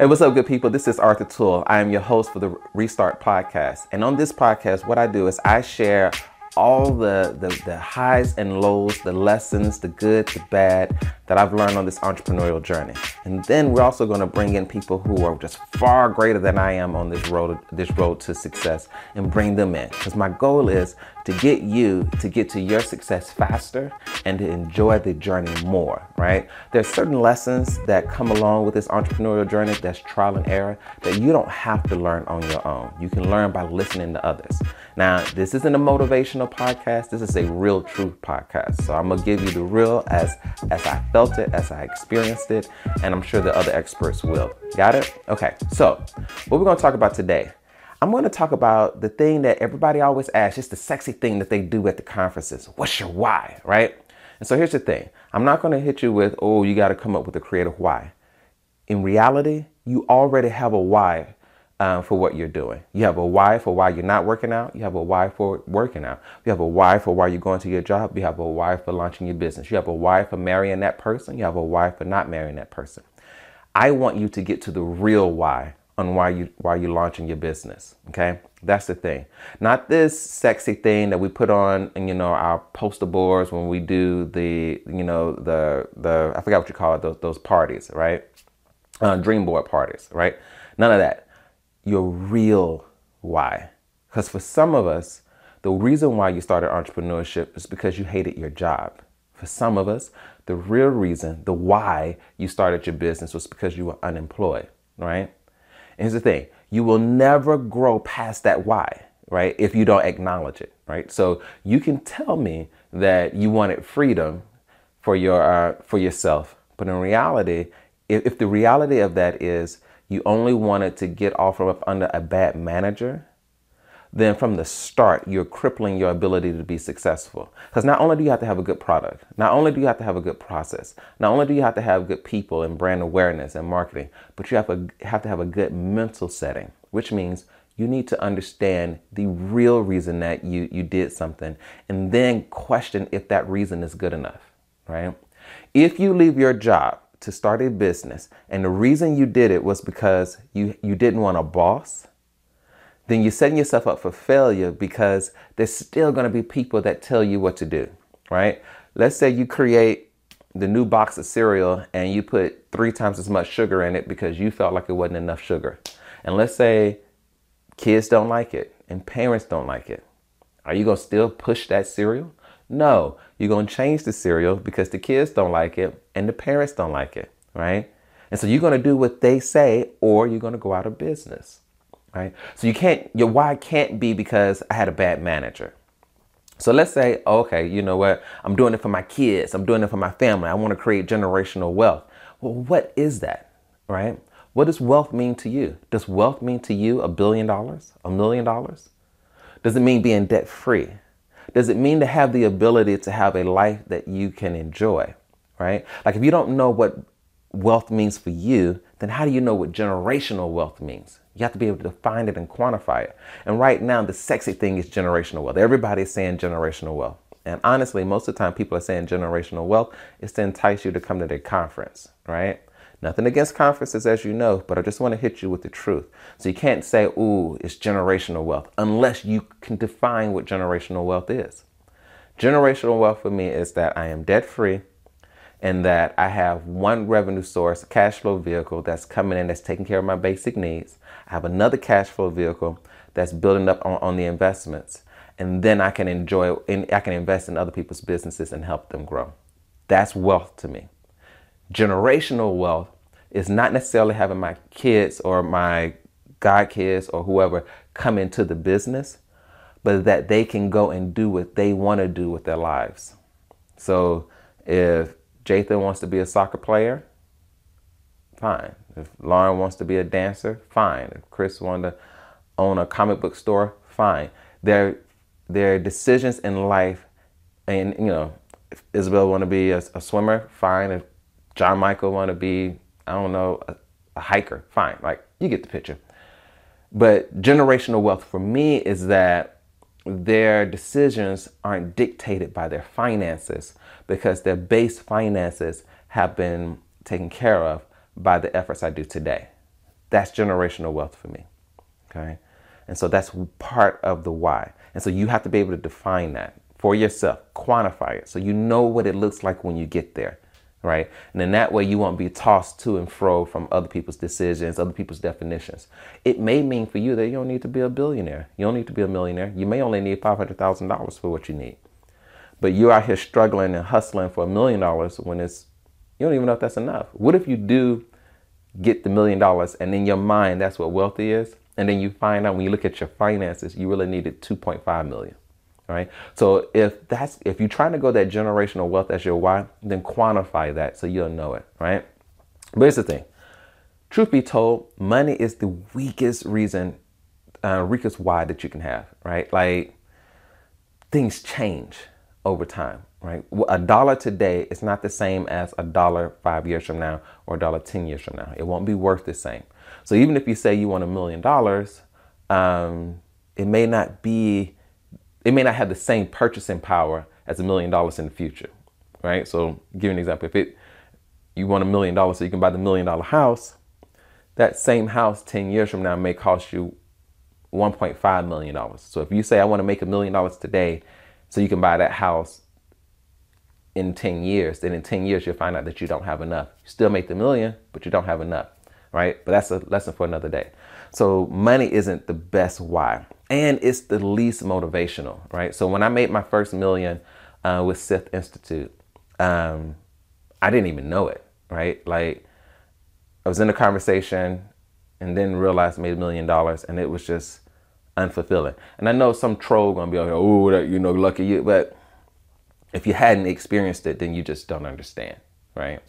Hey, what's up, good people? This is Arthur Toole. I am your host for the Restart Podcast. And on this podcast, what I do is I share all the, the, the highs and lows, the lessons, the good, the bad that I've learned on this entrepreneurial journey. And then we're also going to bring in people who are just far greater than I am on this road this road to success and bring them in because my goal is to get you to get to your success faster and to enjoy the journey more, right? There's certain lessons that come along with this entrepreneurial journey that's trial and error that you don't have to learn on your own. You can learn by listening to others. Now, this isn't a motivational podcast. This is a real truth podcast. So I'm going to give you the real as as I felt it, as I experienced it, and I'm sure the other experts will. Got it? Okay. So, what we're to talk about today I'm to talk about the thing that everybody always asks, just the sexy thing that they do at the conferences. What's your why, right? And so here's the thing I'm not to hit you with, oh, you got to come up with a creative why. In reality, you already have a why um, for what you're doing. You have a why for why you're not working out. You have a why for working out. You have a why for why you're going to your job. You have a why for launching your business. You have a why for marrying that person. You have a why for not marrying that person. I want you to get to the real why on why you why you're launching your business. Okay, that's the thing. Not this sexy thing that we put on, you know, our poster boards when we do the, you know, the the I forgot what you call it, those those parties, right? Uh, dream board parties, right? None of that. Your real why, because for some of us, the reason why you started entrepreneurship is because you hated your job. For some of us, the real reason, the why you started your business was because you were unemployed, right? And here's the thing you will never grow past that why, right? If you don't acknowledge it, right? So you can tell me that you wanted freedom for your uh, for yourself, but in reality, if, if the reality of that is you only wanted to get off from up under a bad manager, then from the start, you're crippling your ability to be successful. Because not only do you have to have a good product, not only do you have to have a good process, not only do you have to have good people and brand awareness and marketing, but you have, a, have to have a good mental setting, which means you need to understand the real reason that you, you did something and then question if that reason is good enough, right? If you leave your job to start a business and the reason you did it was because you, you didn't want a boss, then you're setting yourself up for failure because there's still going to be people that tell you what to do, right? Let's say you create the new box of cereal and you put three times as much sugar in it because you felt like it wasn't enough sugar. And let's say kids don't like it and parents don't like it. Are you going to still push that cereal? No, you're going to change the cereal because the kids don't like it and the parents don't like it, right? And so you're going to do what they say or you're going to go out of business right? So you can't, your why can't be because I had a bad manager. So let's say, okay, you know what? I'm doing it for my kids. I'm doing it for my family. I want to create generational wealth. Well, what is that, right? What does wealth mean to you? Does wealth mean to you a billion dollars, a million dollars? Does it mean being debt free? Does it mean to have the ability to have a life that you can enjoy, right? Like if you don't know what wealth means for you, then how do you know what generational wealth means? You have to be able to define it and quantify it. And right now, the sexy thing is generational wealth. Everybody's saying generational wealth. And honestly, most of the time, people are saying generational wealth is to entice you to come to their conference, right? Nothing against conferences, as you know, but I just want to hit you with the truth. So you can't say, ooh, it's generational wealth unless you can define what generational wealth is. Generational wealth for me is that I am debt free and that I have one revenue source, cash flow vehicle that's coming in that's taking care of my basic needs. I have another cash flow vehicle that's building up on, on the investments. And then I can enjoy, I can invest in other people's businesses and help them grow. That's wealth to me. Generational wealth is not necessarily having my kids or my godkids or whoever come into the business, but that they can go and do what they want to do with their lives. So if Jathan wants to be a soccer player, fine. If Lauren wants to be a dancer, fine. If Chris wanted to own a comic book store, fine. Their their decisions in life, and you know, if Isabel want to be a, a, swimmer, fine. If John Michael want to be, I don't know, a, a hiker, fine. Like you get the picture. But generational wealth for me is that their decisions aren't dictated by their finances because their base finances have been taken care of by the efforts I do today. That's generational wealth for me. Okay. And so that's part of the why. And so you have to be able to define that for yourself, quantify it so you know what it looks like when you get there. Right. And then that way you won't be tossed to and fro from other people's decisions, other people's definitions. It may mean for you that you don't need to be a billionaire. You don't need to be a millionaire. You may only need $500,000 for what you need. But you're out here struggling and hustling for a million dollars when it's, you don't even know if that's enough. What if you do get the million dollars and in your mind that's what wealthy is? And then you find out when you look at your finances, you really needed 2.5 million right? So if that's if you're trying to go that generational wealth as your why, then quantify that so you'll know it, right? But here's the thing: truth be told, money is the weakest reason, uh, weakest why that you can have, right? Like things change over time, right? A dollar today is not the same as a dollar five years from now or a dollar ten years from now. It won't be worth the same. So even if you say you want a million dollars, um, it may not be it may not have the same purchasing power as a million dollars in the future, right? So, give you an example. If it you want a million dollars so you can buy the million dollar house, that same house 10 years from now may cost you 1.5 million dollars. So if you say I want to make a million dollars today so you can buy that house in 10 years, then in 10 years you'll find out that you don't have enough. You still make the million, but you don't have enough, right? But that's a lesson for another day. So money isn't the best why and it's the least motivational, right? So when I made my first million uh, with Sift Institute, um, I didn't even know it, right? Like I was in a conversation and then realized I made a million dollars, and it was just unfulfilling. And I know some troll gonna be like, "Oh, you know, lucky you," but if you hadn't experienced it, then you just don't understand, right?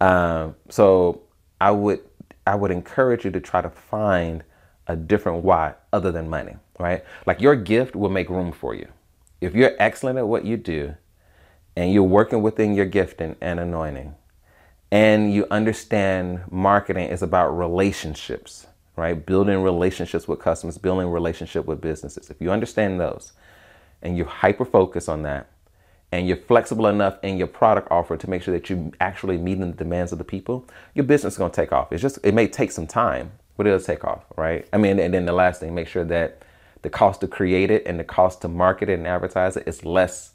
Um, so I would I would encourage you to try to find a different why other than money, right? Like your gift will make room for you. If you're excellent at what you do and you're working within your gifting and anointing and you understand marketing is about relationships, right? Building relationships with customers, building relationship with businesses. If you understand those and you hyper focus on that and you're flexible enough in your product offer to make sure that you're actually meeting the demands of the people, your business is going to take off. It's just it may take some time, but it'll take off, right? I mean, and then the last thing, make sure that the cost to create it and the cost to market it and advertise it is less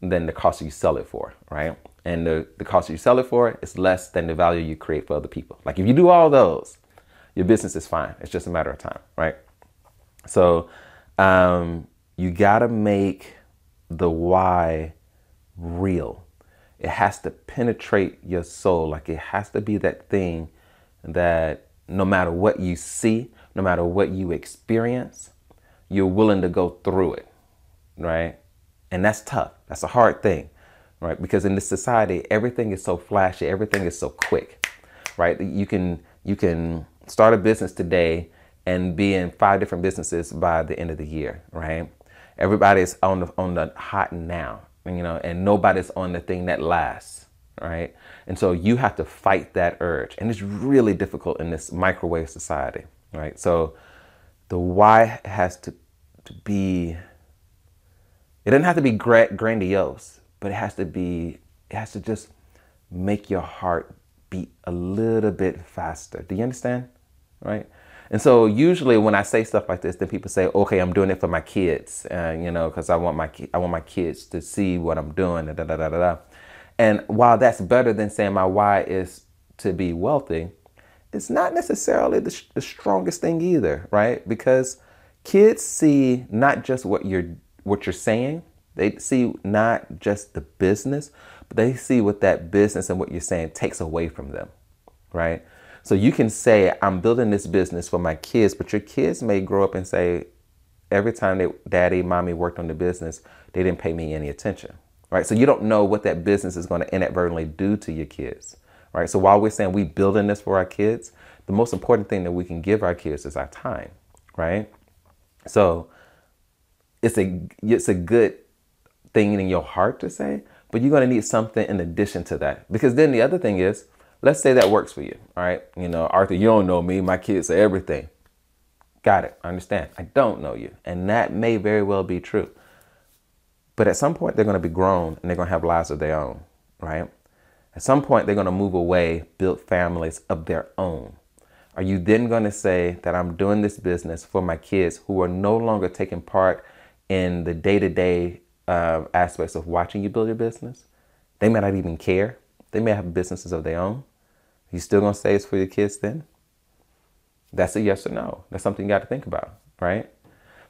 than the cost you sell it for, right? And the, the cost you sell it for is less than the value you create for other people. Like if you do all those, your business is fine. It's just a matter of time, right? So um, you gotta make the why real. It has to penetrate your soul. Like it has to be that thing that no matter what you see, no matter what you experience, you're willing to go through it, right? And that's tough. That's a hard thing, right? Because in this society, everything is so flashy, everything is so quick, right? You can you can start a business today and be in five different businesses by the end of the year, right? Everybody's on the on the hot now, you know, and nobody's on the thing that lasts, right? And so you have to fight that urge. And it's really difficult in this microwave society, right? So the why has to, to be, it doesn't have to be grandiose, but it has to be, it has to just make your heart beat a little bit faster. Do you understand? Right? And so usually when I say stuff like this, then people say, "Okay, I'm doing it for my kids," uh, you know, because I want my I want my kids to see what I'm doing. Da, da, da, da, da. And while that's better than saying my why is to be wealthy, it's not necessarily the, the strongest thing either, right? Because kids see not just what you're what you're saying, they see not just the business, but they see what that business and what you're saying takes away from them, right? So you can say, I'm building this business for my kids, but your kids may grow up and say, every time they, daddy, mommy worked on the business, they didn't pay me any attention, right? So you don't know what that business is going to inadvertently do to your kids, right? So while we're saying we building this for our kids, the most important thing that we can give our kids is our time, right? So it's a it's a good thing in your heart to say, but you're going to need something in addition to that. Because then the other thing is, let's say that works for you, all right? You know, Arthur, you don't know me. My kids say everything. Got it. I understand. I don't know you. And that may very well be true. But at some point, they're going to be grown and they're going to have lives of their own, right? At some point, they're going to move away, build families of their own, Are you then going to say that I'm doing this business for my kids who are no longer taking part in the day to day aspects of watching you build your business? They may not even care. They may have businesses of their own. Are you still going to say it's for your kids then? That's a yes or no. That's something you got to think about, right?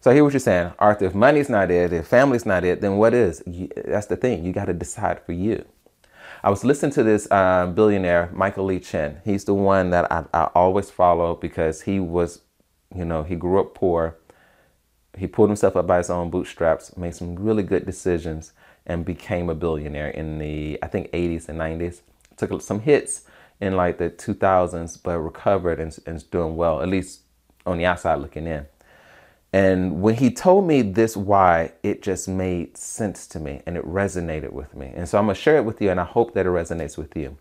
So I hear what you're saying, Arthur. If money's not it, if family's not it, then what is? That's the thing. You got to decide for you. I was listening to this uh, billionaire, Michael Lee-Chin. He's the one that I, I always follow because he was, you know, he grew up poor. He pulled himself up by his own bootstraps, made some really good decisions, and became a billionaire in the, I think, 80s and 90s. Took some hits in like the 2000s, but recovered and, and is doing well, at least on the outside looking in. And when he told me this why, it just made sense to me and it resonated with me. And so I'm going to share it with you and I hope that it resonates with you.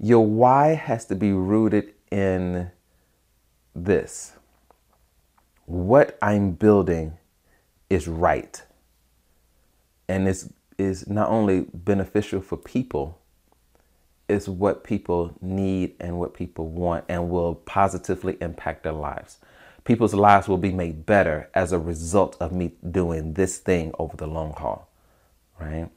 Your why has to be rooted in this what I'm building is right and it's is not only beneficial for people it's what people need and what people want and will positively impact their lives people's lives will be made better as a result of me doing this thing over the long haul, right?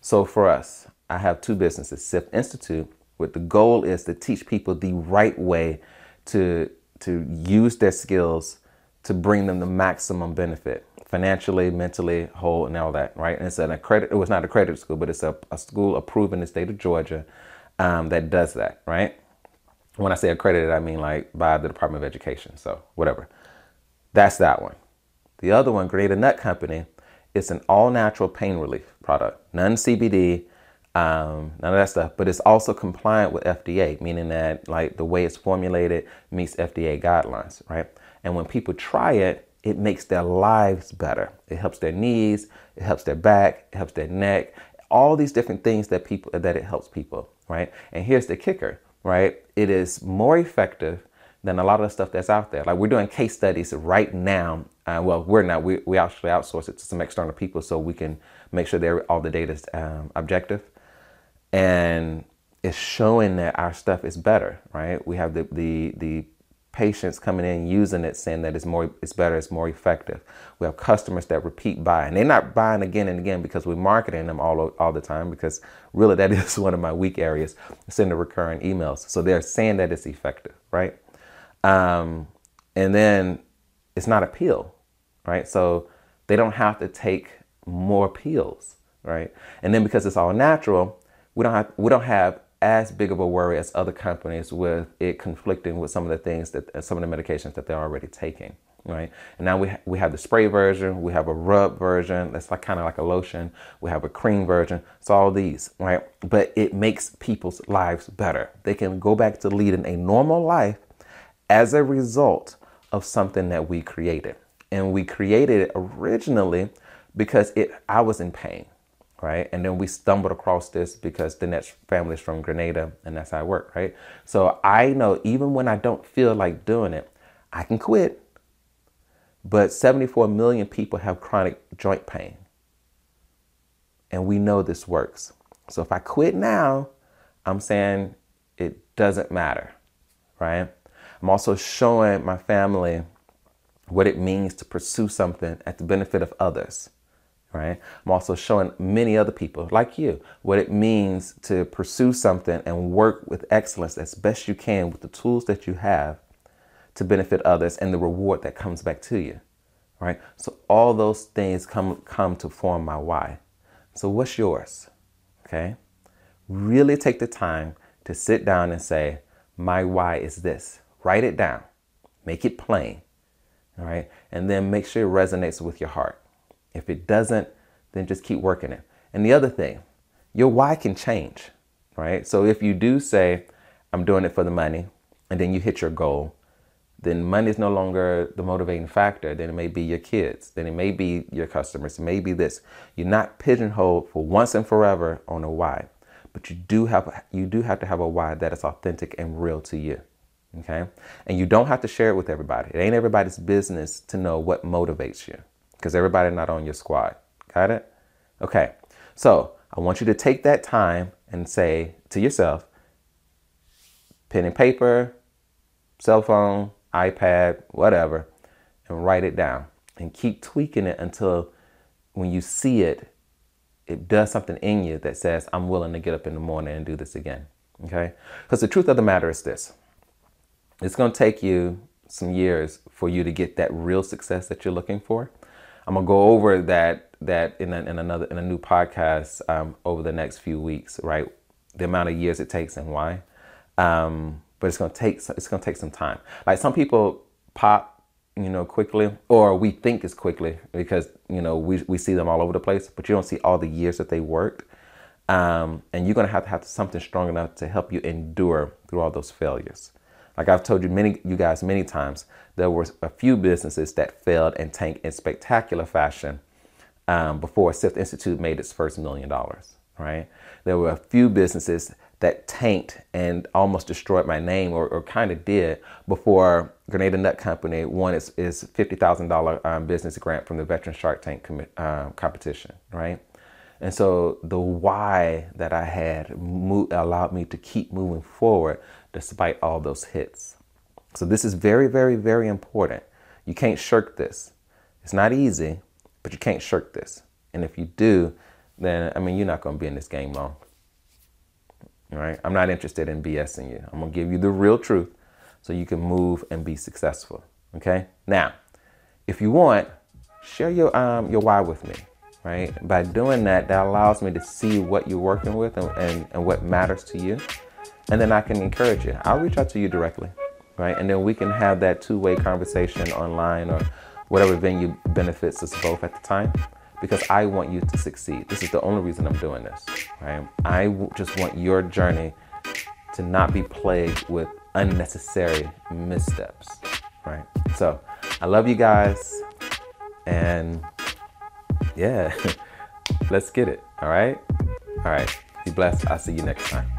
So for us, I have two businesses, SIF Institute, where the goal is to teach people the right way to to use their skills to bring them the maximum benefit financially, mentally, whole, and all that, right? And it's an accredited, it was not a accredited school, but it's a, a school approved in the state of Georgia um, that does that, right? When I say accredited, I mean like by the Department of Education. So whatever. That's that one. The other one, Grenada Nut Company, it's an all natural pain relief product, none CBD, um, none of that stuff, but it's also compliant with FDA, meaning that like the way it's formulated meets FDA guidelines, right? And when people try it, it makes their lives better. It helps their knees, it helps their back, it helps their neck, all these different things that people that it helps people, right? And here's the kicker right? It is more effective than a lot of the stuff that's out there. Like we're doing case studies right now. Uh, well, we're not. We, we actually outsource it to some external people so we can make sure they all the data is um, objective. And it's showing that our stuff is better, right? We have the the the patients coming in using it saying that it's more it's better it's more effective we have customers that repeat buy and they're not buying again and again because we're marketing them all all the time because really that is one of my weak areas send the recurring emails so they're saying that it's effective right um, and then it's not a pill right? So they don't have to take more pills right? And then because it's all natural we don't have we don't have as big of a worry as other companies with it conflicting with some of the things that uh, some of the medications that they're already taking right? And now we, ha- we have the spray version we have a rub version that's like kind of like a lotion we have a cream version it's all these right? But it makes people's lives better. They can go back to leading a normal life as a result of something that we created and we created it originally because it i was in pain right? And then we stumbled across this because the next family is from Grenada and that's how it worked, right? So I know even when I don't feel like doing it, I can quit. But 74 million people have chronic joint pain. And we know this works. So if I quit now, I'm saying it doesn't matter, right? I'm also showing my family what it means to pursue something at the benefit of others right? I'm also showing many other people like you what it means to pursue something and work with excellence as best you can with the tools that you have to benefit others and the reward that comes back to you, right? So all those things come come to form my why. So what's yours? Okay? Really take the time to sit down and say, my why is this. Write it down. Make it plain. All right? And then make sure it resonates with your heart. If it doesn't, then just keep working it. And the other thing, your why can change, right? So if you do say, I'm doing it for the money, and then you hit your goal, then money is no longer the motivating factor. Then it may be your kids. Then it may be your customers. It may be this. You're not pigeonholed for once and forever on a why, but you do have you do have to have a why that is authentic and real to you. Okay, and you don't have to share it with everybody. It ain't everybody's business to know what motivates you because everybody not on your squad. Got it? Okay. So I want you to take that time and say to yourself, pen and paper, cell phone, iPad, whatever, and write it down and keep tweaking it until when you see it, it does something in you that says, I'm willing to get up in the morning and do this again. Okay? Because the truth of the matter is this it's going to take you some years for you to get that real success that you're looking for. I'm gonna go over that that in, a, in another in a new podcast um, over the next few weeks, right? The amount of years it takes and why. Um, but it's gonna take it's gonna take some time. Like some people pop, you know, quickly, or we think it's quickly because you know we we see them all over the place, but you don't see all the years that they worked. Um, and you're gonna have to have something strong enough to help you endure through all those failures. Like I've told you many you guys many times, there were a few businesses that failed and tanked in spectacular fashion um, before Sift Institute made its first million dollars. Right? There were a few businesses that tanked and almost destroyed my name, or, or kind of did, before Grenada Nut Company won its, its $50,000 um, business grant from the Veteran Shark Tank com- uh, competition, right? And so the why that I had mo- allowed me to keep moving forward despite all those hits. So this is very, very, very important. You can't shirk this. It's not easy, but you can't shirk this. And if you do, then I mean you're not going to be in this game long. All right? I'm not interested in BSing you. I'm going to give you the real truth so you can move and be successful. Okay? Now, if you want, share your um your why with me. Right? By doing that, that allows me to see what you're working with and, and, and what matters to you. And then I can encourage you. I'll reach out to you directly. Right? And then we can have that two-way conversation online or whatever venue benefits us both at the time because I want you to succeed. This is the only reason I'm doing this, right? I just want your journey to not be plagued with unnecessary missteps, right? So I love you guys, and yeah, let's get it, all right? All right, be blessed. I'll see you next time.